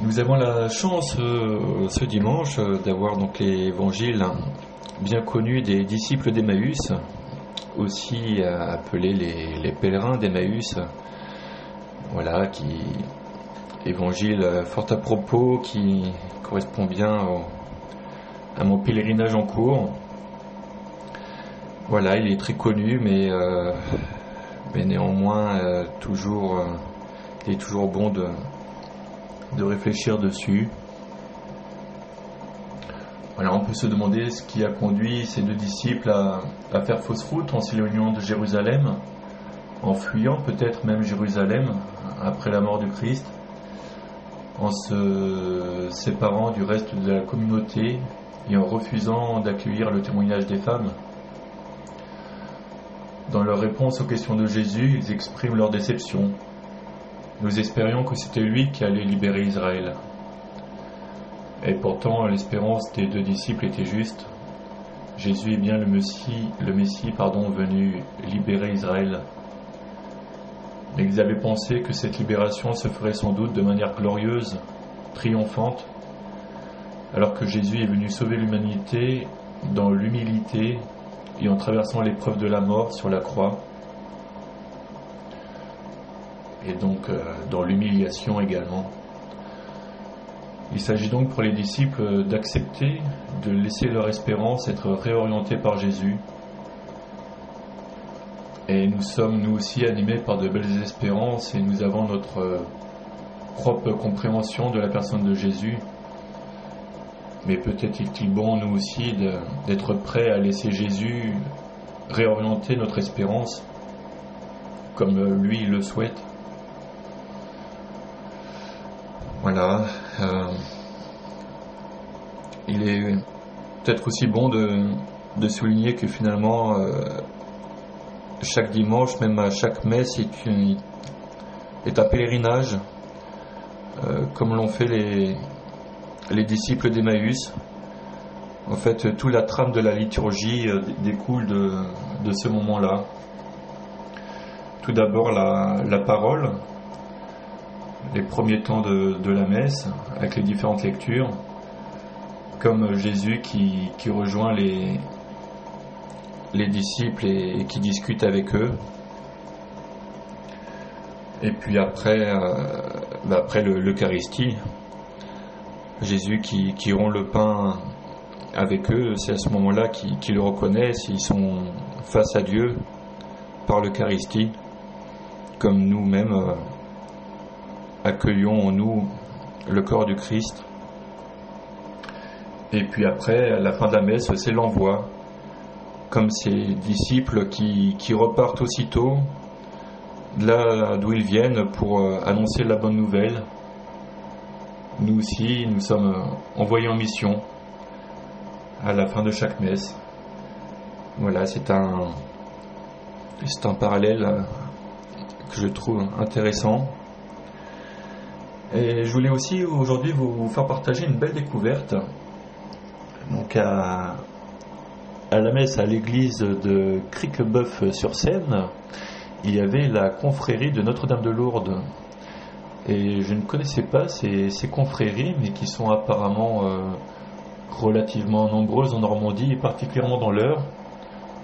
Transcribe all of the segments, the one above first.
Nous avons la chance euh, ce dimanche euh, d'avoir donc l'évangile bien connu des disciples d'Emmaüs, aussi euh, appelés les, pèlerins d'Emmaüs. Voilà, qui évangile fort à propos, qui correspond bien à mon pèlerinage en cours. Voilà, il est très connu, mais, mais néanmoins il est toujours bon de de réfléchir dessus. Voilà, on peut se demander ce qui a conduit ces deux disciples à, faire fausse route en s'éloignant de Jérusalem, en fuyant peut-être même Jérusalem après la mort du Christ, en se séparant du reste de la communauté et en refusant d'accueillir le témoignage des femmes. Dans leur réponse aux questions de Jésus, ils expriment leur déception, nous espérions que c'était lui qui allait libérer Israël. Et pourtant, l'espérance des deux disciples était juste. Jésus est bien le Messie, le Messie pardon, venu libérer Israël. Mais ils avaient pensé que cette libération se ferait sans doute de manière glorieuse, triomphante, alors que Jésus est venu sauver l'humanité dans l'humilité et en traversant l'épreuve de la mort sur la croix et donc euh, dans l'humiliation également. Il s'agit donc pour les disciples d'accepter de laisser leur espérance être réorientée par Jésus. Et nous sommes nous aussi animés par de belles espérances et nous avons notre euh, propre compréhension de la personne de Jésus. Mais peut-être est-il bon, nous aussi, d'être prêts à laisser Jésus réorienter notre espérance comme lui le souhaite. Voilà. Euh, il est peut-être aussi bon de, souligner que finalement, euh, chaque dimanche, même à chaque messe, est, un pèlerinage, euh, comme l'ont fait les, les disciples d'Emmaüs. En fait, toute la trame de la liturgie découle de, de ce moment-là. Tout d'abord, la, la parole, les premiers temps de, la messe, avec les différentes lectures, comme Jésus qui, rejoint les, les disciples et, qui discute avec eux. Et puis après, euh, bah après l'Eucharistie, Jésus qui, qui rompt le pain avec eux, c'est à ce moment-là qu'ils le reconnaissent, ils sont face à Dieu par l'Eucharistie, comme nous-mêmes. Euh, accueillons en nous le corps du Christ. Et puis après, à la fin de la messe, c'est l'envoi, comme ces disciples qui, repartent aussitôt là d'où ils viennent pour euh, annoncer la bonne nouvelle. Nous aussi, nous sommes envoyés en mission à la fin de chaque messe. Voilà, c'est un, c'est un parallèle que je trouve intéressant. Et je voulais aussi aujourd'hui vous faire partager une belle découverte. Donc à, la messe à l'église de Criquebeuf sur Seine, il y avait la confrérie de Notre-Dame de Lourdes. Et je ne connaissais pas ces, confréries, mais qui sont apparemment euh, relativement nombreuses en Normandie et particulièrement dans l'Eure.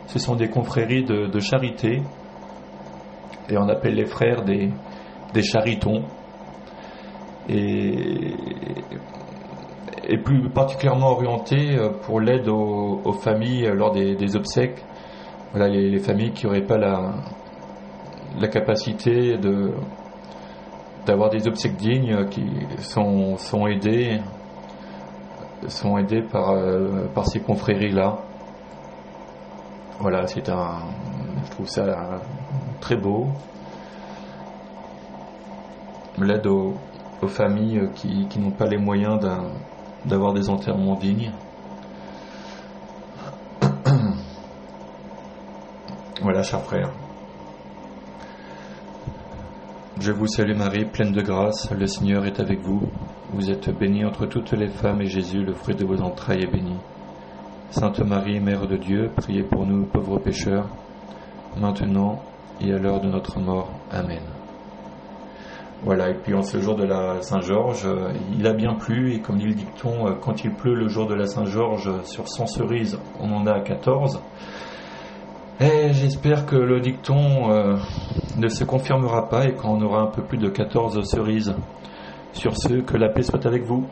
Ce sont des confréries de, charité, et on appelle les frères des, des charitons et, plus particulièrement orienté euh, pour l'aide aux, familles lors des, obsèques. Voilà, les, familles qui n'auraient pas la, la capacité de d'avoir des obsèques dignes qui sont, sont aidées sont aidées par, euh, par ces confréries là voilà c'est un je trouve ça très beau l'aide aux, aux familles qui, n'ont pas les moyens d'avoir des enterrements dignes. voilà, chers frères. Je vous salue Marie, pleine de grâce, le Seigneur est avec vous. Vous êtes bénie entre toutes les femmes et Jésus, le fruit de vos entrailles, est béni. Sainte Marie, Mère de Dieu, priez pour nous pauvres pécheurs, maintenant et à l'heure de notre mort. Amen. Voilà, et puis en ce jour de la Saint-Georges, euh, il a bien plu, et comme dit le dicton, euh, quand il pleut le jour de la Saint-Georges, sur 100 cerises, on en a 14. Et j'espère que le dicton euh, ne se confirmera pas et qu'on aura un peu plus de 14 cerises. Sur ce, que la paix soit avec vous.